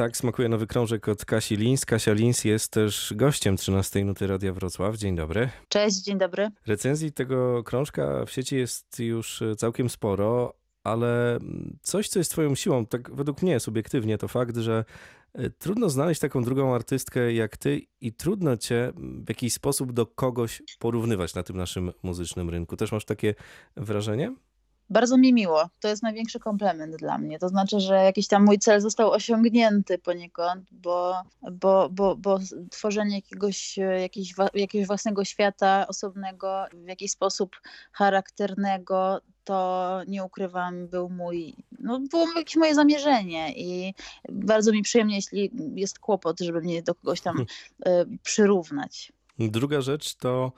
Tak smakuje nowy krążek od Kasi Lins. Kasia Lins jest też gościem 13 Nuty Radia Wrocław. Dzień dobry. Cześć, dzień dobry. Recenzji tego krążka w sieci jest już całkiem sporo, ale coś, co jest twoją siłą, tak według mnie subiektywnie, to fakt, że e, trudno znaleźć taką drugą artystkę jak ty i trudno cię w jakiś sposób do kogoś porównywać na tym naszym muzycznym rynku. Też masz takie wrażenie? Bardzo mi miło. To jest największy komplement dla mnie. To znaczy, że jakiś tam mój cel został osiągnięty poniekąd, bo, bo, bo, bo tworzenie jakiegoś, jakiegoś, jakiegoś własnego świata osobnego, w jakiś sposób charakternego, to nie ukrywam, był mój, no było jakieś moje zamierzenie i bardzo mi przyjemnie, jeśli jest kłopot, żeby mnie do kogoś tam y, przyrównać. Druga rzecz to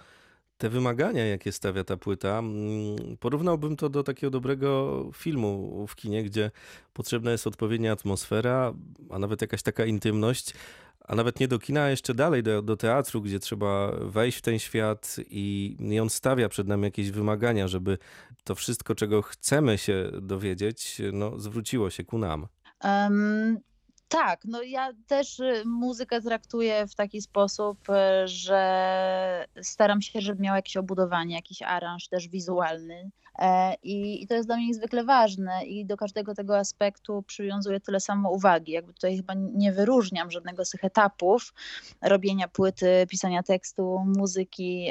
te wymagania, jakie stawia ta płyta, mm, porównałbym to do takiego dobrego filmu w kinie, gdzie potrzebna jest odpowiednia atmosfera, a nawet jakaś taka intymność, a nawet nie do kina, a jeszcze dalej do, do teatru, gdzie trzeba wejść w ten świat i, i on stawia przed nami jakieś wymagania, żeby to wszystko, czego chcemy się dowiedzieć, no, zwróciło się ku nam. Um, tak, no ja też y, muzykę traktuję w taki sposób, y, że staram się, żeby miał jakieś obudowanie, jakiś aranż też wizualny. E, I, I, to jest dla mnie niezwykle ważne i do każdego tego aspektu przywiązuję tyle samo uwagi. Jakby tutaj chyba nie wyróżniam żadnego z tych etapów robienia płyty, pisania tekstu, muzyki,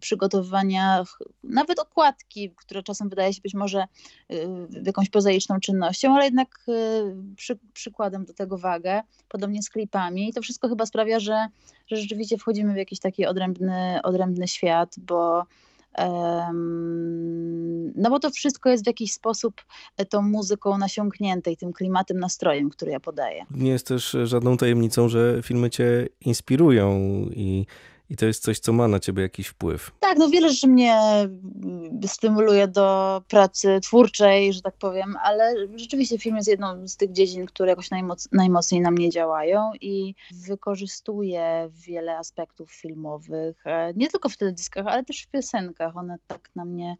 przygotowywania nawet okładki, które czasem wydaje się być może y, jakąś prozaiczną czynnością, ale jednak y, przy, do tego wagę, podobnie z klipami. I to wszystko chyba sprawia, że, że rzeczywiście wchodzimy w jakiś taki odrębny, odrębny świat, bo no bo to wszystko jest w jakiś sposób e, tą muzyką nasiąknięte i tym klimatem, nastrojem, który ja podaję. Nie jest też żadną tajemnicą, że filmy cię inspirują i i to jest coś, co ma na ciebie jakiś wpływ. Tak, no wiele rzeczy mnie mm, stymuluje do pracy twórczej, że tak powiem, ale rzeczywiście film jest jedną z tych dziedzin, które jakoś najmoc, najmocniej na mnie działają i wykorzystuję wiele aspektów filmowych, e, nie tylko w teledyskach, ale też w piosenkach. One tak na mnie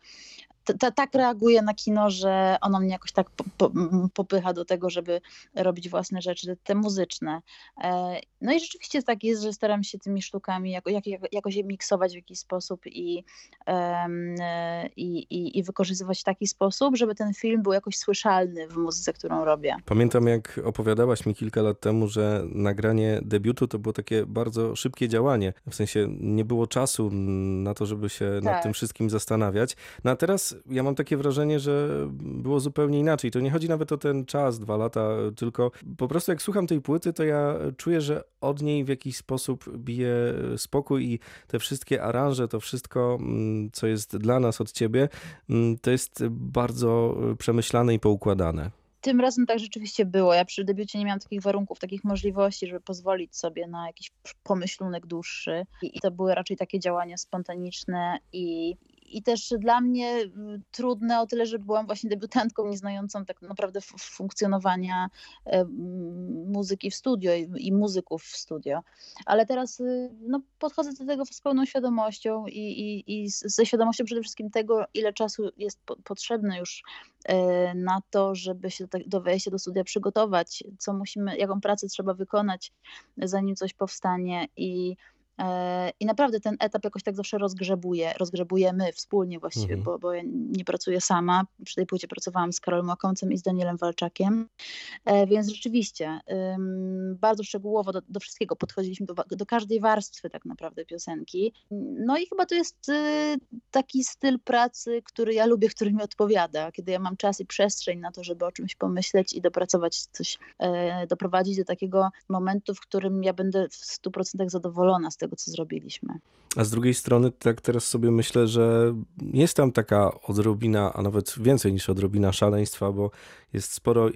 tak reaguje na kino, że ono mnie jakoś tak po, popycha do tego, żeby robić własne rzeczy, te muzyczne. E, no i rzeczywiście tak jest, że staram się tymi sztukami jako, jak, jakoś je miksować w jakiś sposób i, i, i, i wykorzystywać w taki sposób, żeby ten film był jakoś słyszalny w muzyce, którą robię. Pamiętam, jak opowiadałaś mi kilka lat temu, że nagranie debiutu to było takie bardzo szybkie działanie. W sensie nie było czasu na to, żeby się tak. nad tym wszystkim zastanawiać. No a teraz ja mam takie wrażenie, że było zupełnie inaczej. To nie chodzi nawet o ten czas, dwa lata, tylko po prostu jak słucham tej płyty, to ja czuję, że od niej w jakiś sposób bije spokój i te wszystkie aranże, to wszystko, mm, co jest dla nas od ciebie, mm, to jest bardzo przemyślane i poukładane. Tym razem tak rzeczywiście było. Ja przy debiucie nie miałam takich warunków, takich możliwości, żeby pozwolić sobie na jakiś pomyślunek dłuższy. I to były raczej takie działania spontaniczne i, i też dla mnie y, trudne o tyle, że byłam właśnie debiutantką nieznającą tak naprawdę funkcjonowania e, muzyki w studio i muzyków w studio. Ale teraz y, no, podchodzę do tego z pełną świadomością i, i, i ze świadomością przede wszystkim tego, ile czasu jest potrzebne już e, na to, żeby się do wejścia do studia przygotować, co musimy, jaką pracę trzeba wykonać, zanim coś powstanie i I naprawdę ten etap jakoś tak zawsze rozgrzebuje, rozgrzebujemy wspólnie właściwie, mhm. bo, bo ja nie pracuję sama. Przy tej płycie pracowałam z Karolem Łakomcem i z Danielem Walczakiem, e, więc rzeczywiście bardzo szczegółowo do, do wszystkiego podchodziliśmy, do, do, każdej warstwy tak naprawdę piosenki. No i chyba to jest y, taki styl pracy, który ja lubię, który mi odpowiada, kiedy ja mam czas i przestrzeń na to, żeby o czymś pomyśleć i dopracować coś, e, doprowadzić do takiego momentu, w którym ja będę w 100% zadowolona z tego, tego, co zrobiliśmy. A z drugiej strony, tak teraz sobie myślę, że jest tam taka odrobina, a nawet więcej niż odrobina szaleństwa, bo jest sporo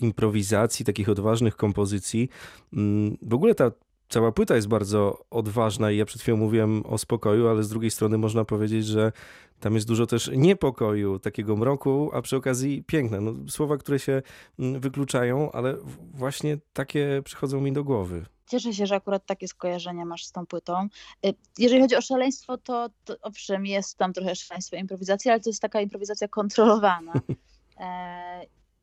improwizacji, takich odważnych kompozycji. Mm, w ogóle ta cała płyta jest bardzo odważna i ja przed chwilą mówiłem o spokoju, ale z drugiej strony można powiedzieć, że tam jest dużo też niepokoju, takiego mroku, a przy okazji piękne. No, słowa, które się mm, wykluczają, ale właśnie takie przychodzą mi do głowy. Cieszę się, że akurat takie skojarzenia masz z tą płytą. Y, jeżeli chodzi o szaleństwo, to, to owszem, jest tam trochę szaleństwo improwizacji, ale to jest taka improwizacja kontrolowana.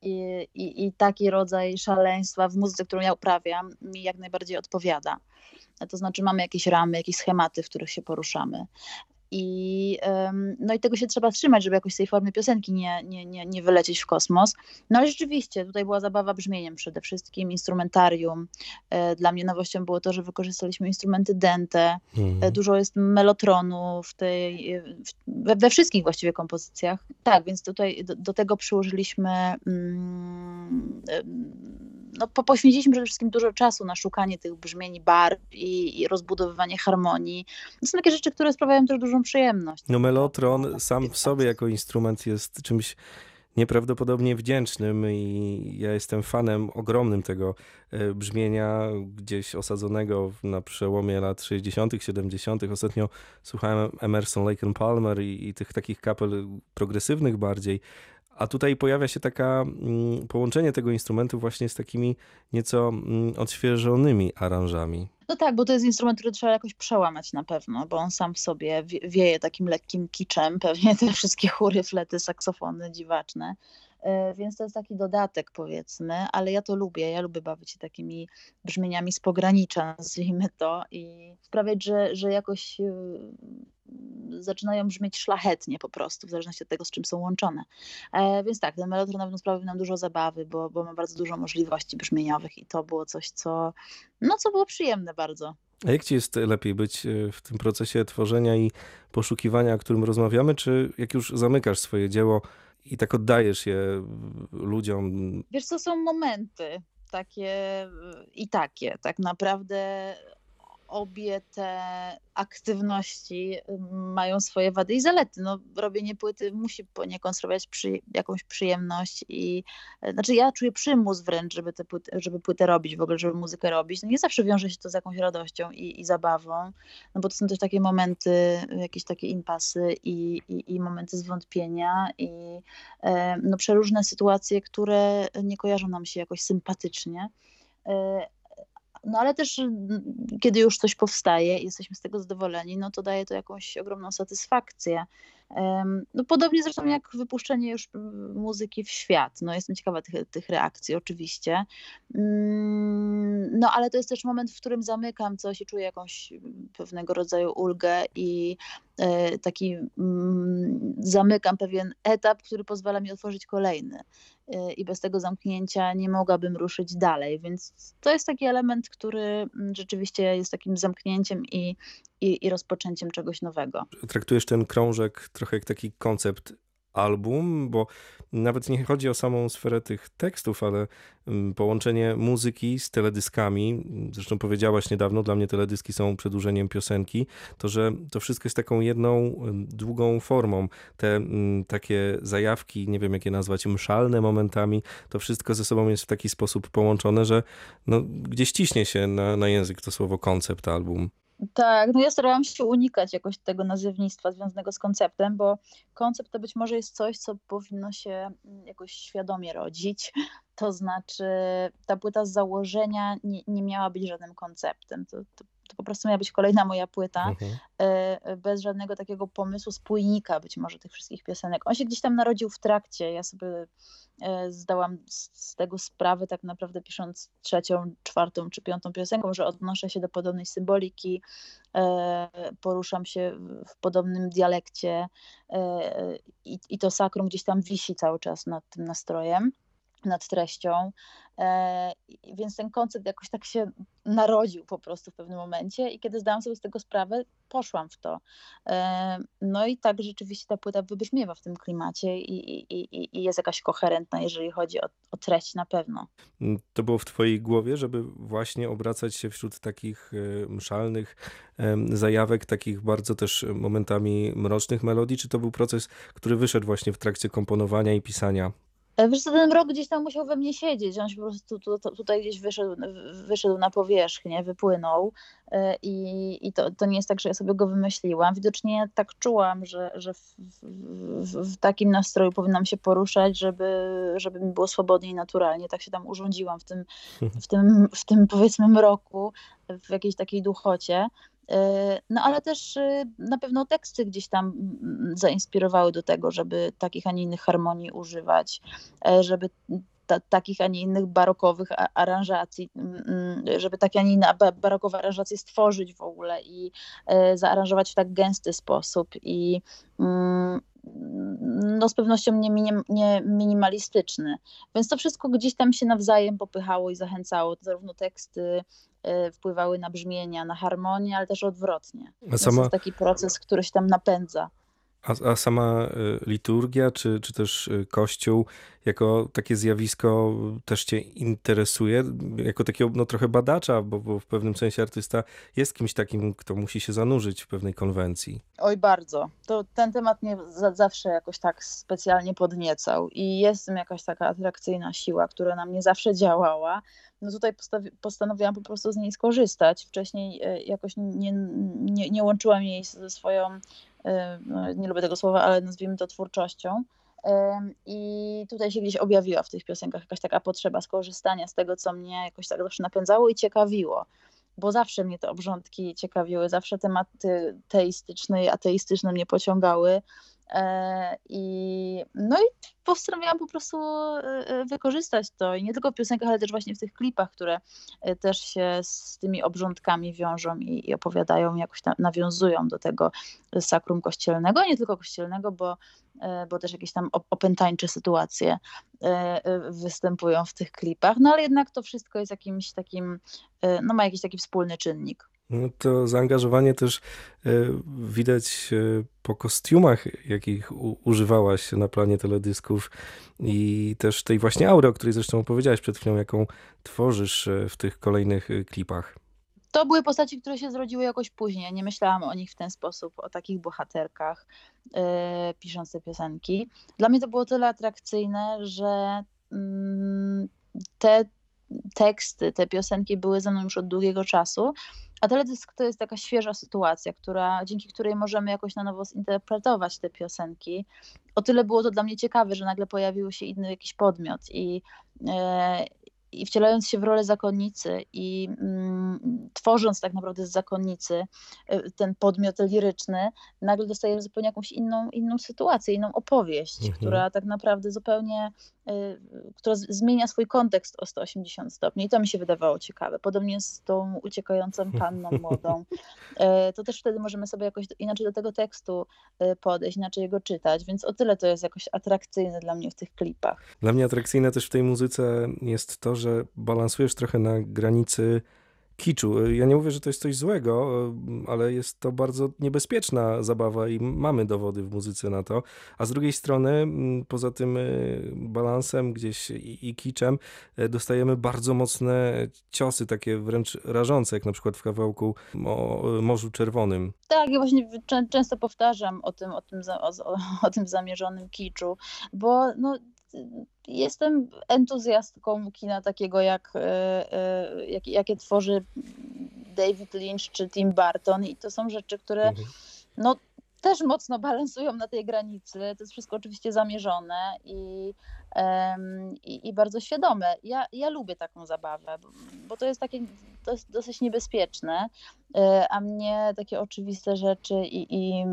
I, i, i taki rodzaj szaleństwa w muzyce, którą ja uprawiam, mi jak najbardziej odpowiada. To znaczy mamy jakieś ramy, jakieś schematy, w których się poruszamy. I, no i tego się trzeba trzymać, żeby jakoś z tej formy piosenki nie, nie, nie, nie wylecieć w kosmos. No ale rzeczywiście, tutaj była zabawa brzmieniem przede wszystkim, instrumentarium. E, dla mnie nowością było to, że wykorzystaliśmy instrumenty dente. Mhm. Dużo jest melotronu w tej, we, we, wszystkich właściwie kompozycjach. Tak, więc tutaj do, do tego przyłożyliśmy mm, no, poświęciliśmy przede wszystkim dużo czasu na szukanie tych brzmień barw i, i rozbudowywanie harmonii. To są takie rzeczy, które sprawiają też dużą przyjemność. No melotron sam w sobie jako instrument jest czymś nieprawdopodobnie wdzięcznym i ja jestem fanem ogromnym tego e, brzmienia gdzieś osadzonego na przełomie lat 60., 70. Ostatnio słuchałem Emerson, Lake and Palmer i, i tych takich kapel progresywnych bardziej, a tutaj pojawia się taka mm, połączenie tego instrumentu właśnie z takimi nieco mm, odświeżonymi aranżami. No tak, bo to jest instrument, który trzeba jakoś przełamać na pewno, bo on sam w sobie wieje takim lekkim kiczem, pewnie te wszystkie chóry, flety, saksofony dziwaczne. E, więc to jest taki dodatek, powiedzmy, ale ja to lubię. Ja lubię bawić się takimi brzmieniami z pogranicza, nazwijmy to, i sprawiać, że, że jakoś e, zaczynają brzmieć szlachetnie po prostu, w zależności od tego, z czym są łączone. E, więc tak, ten melotron na pewno sprawił nam dużo zabawy, bo, bo ma bardzo dużo możliwości brzmieniowych i to było coś, co, no, co było przyjemne bardzo. A jak ci jest lepiej być w tym procesie tworzenia i poszukiwania, o którym rozmawiamy, czy jak już zamykasz swoje dzieło i tak oddajesz je ludziom? Wiesz, to są momenty takie i takie. Tak naprawdę obie te aktywności mają swoje wady i zalety. No, robienie płyty musi poniekąd sprawiać przy, jakąś przyjemność i znaczy ja czuję przymus wręcz, żeby, te płyty, żeby płytę robić, w ogóle, żeby muzykę robić. No nie zawsze wiąże się to z jakąś radością i, i zabawą, no bo to są też takie momenty, jakieś takie impasy i, i, i momenty zwątpienia i e, no, przeróżne sytuacje, które nie kojarzą nam się jakoś sympatycznie e, no ale też mm, kiedy już coś powstaje i jesteśmy z tego zadowoleni, no to daje to jakąś ogromną satysfakcję. No podobnie zresztą jak wypuszczenie już mm, muzyki w świat. No jestem ciekawa tych, tych reakcji oczywiście. Mm, no ale to jest też moment, w którym zamykam coś i czuję jakąś pewnego rodzaju ulgę i e, taki zamykam pewien etap, który pozwala mi otworzyć kolejny. E, I bez tego zamknięcia nie mogłabym ruszyć dalej, więc to jest taki element, który rzeczywiście jest takim zamknięciem i, i, i rozpoczęciem czegoś nowego. Traktujesz ten krążek trochę jak taki koncept album, bo nawet nie chodzi o samą sferę tych tekstów, ale mm, połączenie muzyki z teledyskami. Zresztą powiedziałaś niedawno, dla mnie teledyski są przedłużeniem piosenki, to że to wszystko jest taką jedną mm, długą formą. Te mm, takie zajawki, nie wiem jak je nazwać, mszalne momentami, to wszystko ze sobą jest w taki sposób połączone, że no, gdzieś ciśnie się na, na język to słowo koncept album. Tak, no ja starałam się unikać jakoś tego nazewnictwa związanego z konceptem, bo koncept to być może jest coś, co powinno się mm, jakoś świadomie rodzić. To znaczy, ta płyta z założenia nie, nie miała być żadnym konceptem. To, to to po prostu miała być kolejna moja płyta, mhm. E, bez żadnego takiego pomysłu spójnika być może tych wszystkich piosenek. On się gdzieś tam narodził w trakcie, ja sobie e, zdałam z tego sprawę tak naprawdę pisząc trzecią, czwartą czy piątą piosenką, że odnoszę się do podobnej symboliki, e, poruszam się w podobnym dialekcie i, i to sakrum gdzieś tam wisi cały czas nad tym nastrojem nad treścią. E, więc ten koncept jakoś tak się narodził po prostu w pewnym momencie i kiedy zdałam sobie z tego sprawę, poszłam w to. E, no i tak rzeczywiście ta płyta wybrzmiewa w tym klimacie i, i, i jest jakaś koherentna, jeżeli chodzi o, o treść na pewno. Mm, to było w twojej głowie, żeby właśnie obracać się wśród takich e, mszalnych zajawek, takich bardzo też momentami mrocznych melodii, czy to był proces, który wyszedł właśnie w trakcie komponowania i pisania wiesz co, ten rok gdzieś tam musiał we mnie siedzieć, on się po prostu tu, tu, tutaj gdzieś wyszedł, wyszedł na powierzchnię, wypłynął e, i, i to, to nie jest tak, że ja sobie go wymyśliłam. Widocznie tak czułam, że, że w, w, w takim nastroju powinnam się poruszać, żeby, żeby mi było swobodnie i naturalnie. Tak się tam urządziłam w tym, w tym, w tym powiedzmy mroku, w jakiejś takiej duchocie. No ale też na pewno teksty gdzieś tam mm, zainspirowały do tego, żeby takich, a nie innych harmonii używać, żeby ta, takich, a nie innych barokowych aranżacji, mm, mm, żeby takie, a nie inne barokowe aranżacje stworzyć w ogóle i e, zaaranżować w tak gęsty sposób i no z pewnością nie, nie minimalistyczny. Więc to wszystko gdzieś tam się nawzajem popychało i zachęcało. Zarówno teksty e, wpływały na brzmienia, na harmonię, ale też odwrotnie. A sama... To jest taki proces, który się tam napędza. A, a sama y, liturgia, czy, czy też y, kościół, jako takie zjawisko też cię interesuje? Jako takiego no, trochę badacza, bo, bo w pewnym sensie artysta jest kimś takim, kto musi się zanurzyć w pewnej konwencji. Oj, bardzo. To ten temat mnie za, zawsze jakoś tak specjalnie podniecał i jest w jakaś taka atrakcyjna siła, która na mnie zawsze działała no tutaj postanowiłam po prostu z niej skorzystać. Wcześniej y, jakoś nie, nie, nie łączyłam jej ze swoją nie lubię tego słowa, ale nazwijmy to twórczością. I tutaj się gdzieś objawiła w tych piosenkach jakaś taka potrzeba skorzystania z tego, co mnie jakoś tak zawsze napędzało i ciekawiło, bo zawsze mnie te obrządki ciekawiły, zawsze tematy teistyczne i ateistyczne mnie pociągały. E, I, no i postanowiłam po prostu e, e, wykorzystać to. I nie tylko w piosenkach, ale też właśnie w tych klipach, które też się z tymi obrządkami wiążą i, i opowiadają, jakoś nawiązują do tego sakrum kościelnego, nie tylko kościelnego, bo, bo też jakieś tam opętańcze sytuacje występują w tych klipach, no ale jednak to wszystko jest jakimś takim, no ma jakiś taki wspólny czynnik. No to zaangażowanie też e, widać e, po kostiumach, jakich używałaś na planie teledysków i też tej właśnie aury, o której zresztą opowiedziałaś przed chwilą, jaką tworzysz e, w tych kolejnych klipach. To były postaci, które się zrodziły jakoś później. Nie myślałam o nich w ten sposób, o takich bohaterkach, yy, piosenki. Dla mnie to było tyle atrakcyjne, że yy, te teksty, te piosenki były ze mną już od długiego czasu, a teledysk to jest taka świeża sytuacja, która, dzięki której możemy jakoś na nowo zinterpretować te piosenki. O tyle było to dla mnie ciekawe, że nagle pojawił się inny jakiś podmiot i, e, i wcielając się w rolę zakonnicy i mm, tworząc tak naprawdę z zakonnicy y, ten podmiot liryczny, nagle dostajemy zupełnie jakąś inną, inną sytuację, inną opowieść, mhm. która tak naprawdę zupełnie, która zmienia swój kontekst o 180 stopni i to mi się wydawało ciekawe. Podobnie z tą uciekającą panną młodą. Y, to też wtedy możemy sobie jakoś inaczej do tego tekstu podejść, inaczej jego czytać, więc o tyle to jest jakoś atrakcyjne dla mnie w tych klipach. Dla mnie atrakcyjne też w tej muzyce jest to, że balansujesz trochę na granicy kiczu. Ja nie mówię, że to jest coś złego, ale jest to bardzo niebezpieczna zabawa i mamy dowody w muzyce na to. A z drugiej strony, poza tym y, balansem gdzieś i, i kiczem, y, dostajemy bardzo mocne ciosy, takie wręcz rażące, jak na przykład w kawałku o Morzu Czerwonym. Tak, ja właśnie często powtarzam o tym, o tym, o, o tym zamierzonym kiczu, bo no, jestem entuzjastką kina takiego, jak, e, e, jak, jakie tworzy David Lynch czy Tim Burton i to są rzeczy, które mhm. no, też mocno balansują na tej granicy. To jest wszystko oczywiście zamierzone i, i, i, bardzo świadome. Ja, ja lubię taką zabawę, bo, to jest takie to jest dosyć niebezpieczne, e, a mnie takie oczywiste rzeczy i, i,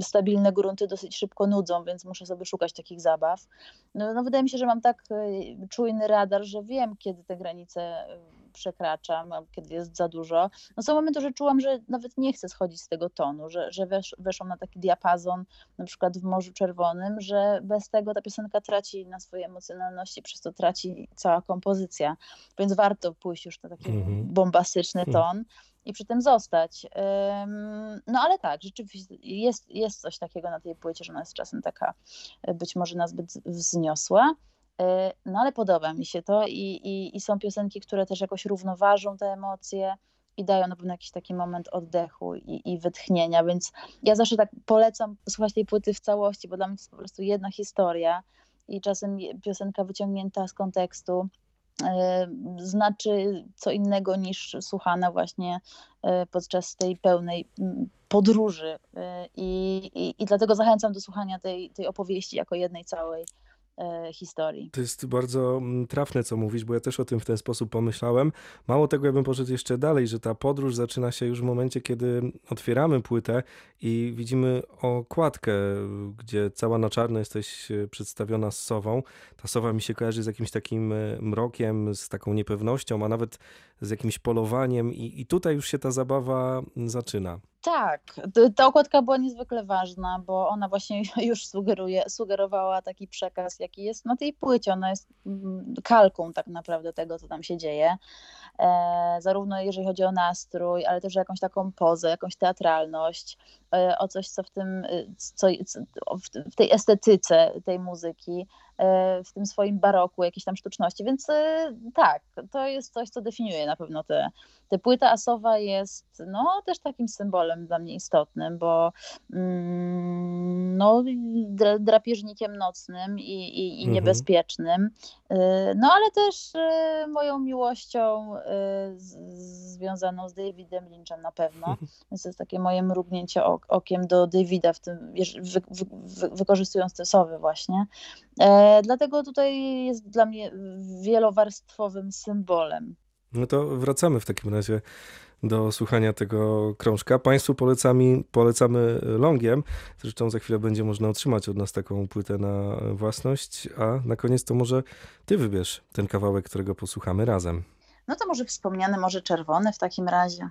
stabilne grunty dosyć szybko nudzą, więc muszę sobie szukać takich zabaw. No, no wydaje mi się, że mam tak e, czujny radar, że wiem, kiedy te granice przekraczam, kiedy jest za dużo. No są momenty, że czułam, że nawet nie chcę schodzić z tego tonu, że, że wesz, weszłam na taki diapazon, na przykład w Morzu Czerwonym, że bez tego ta piosenka traci na swojej emocjonalności, przez to traci cała kompozycja. Więc warto pójść już na taki mhm. bombastyczny mhm. ton i przy tym zostać. No ale tak, rzeczywiście jest, jest coś takiego na tej płycie, że ona jest czasem taka być może nazbyt wzniosła. E, no ale podoba mi się to i, i, i są piosenki, które też jakoś równoważą te emocje i dają na pewno jakiś taki moment oddechu i, i wytchnienia, więc ja zawsze tak polecam słuchać tej płyty w całości, bo dla mnie to jest po prostu jedna historia i czasem piosenka wyciągnięta z kontekstu e, znaczy co innego niż słuchana właśnie e, podczas tej pełnej podróży i, i, dlatego zachęcam do słuchania tej, tej opowieści jako jednej całej historii. To jest bardzo mm, trafne, co mówisz, bo ja też o tym w ten sposób pomyślałem. Mało tego, ja bym poszedł jeszcze dalej, że ta podróż zaczyna się już w momencie, kiedy otwieramy płytę i widzimy okładkę, gdzie cała na czarno jesteś e, przedstawiona z sową. Ta sowa mi się kojarzy z jakimś takim e, mrokiem, z taką niepewnością, a nawet z jakimś polowaniem i, i tutaj już się ta zabawa mm, zaczyna. Tak, ta okładka była niezwykle ważna, bo ona właśnie już sugeruje, sugerowała taki przekaz, jaki jest na tej płycie. Ona jest mm, kalką tak naprawdę tego, co tam się dzieje. E, zarówno jeżeli chodzi o nastrój, ale też o jakąś taką pozę, jakąś teatralność, e, o coś, co w tym, y, co, w, tej estetyce tej muzyki, e, w tym swoim baroku, jakiejś tam sztuczności. Więc e, tak, to jest coś, co definiuje na pewno tę te, płyta asowa jest no, też takim symbolem dla mnie istotnym, bo mm, no, dra, drapieżnikiem nocnym i, i, i Mhm. niebezpiecznym, no ale też y, moją miłością y, z, związaną z Davidem Lynchem na pewno. Więc to jest takie moje mrugnięcie ok- okiem do Davida, w tym, wy, wy, wy, wykorzystując te sowy właśnie. E, dlatego tutaj jest dla mnie wielowarstwowym symbolem. No to wracamy w takim razie do słuchania tego krążka. Państwu polecamy, polecamy longiem. Zresztą za chwilę będzie można otrzymać od nas taką płytę na własność. A na koniec to może ty wybierz ten kawałek, którego posłuchamy razem. No to może wspomniany Morze Czerwone w takim razie.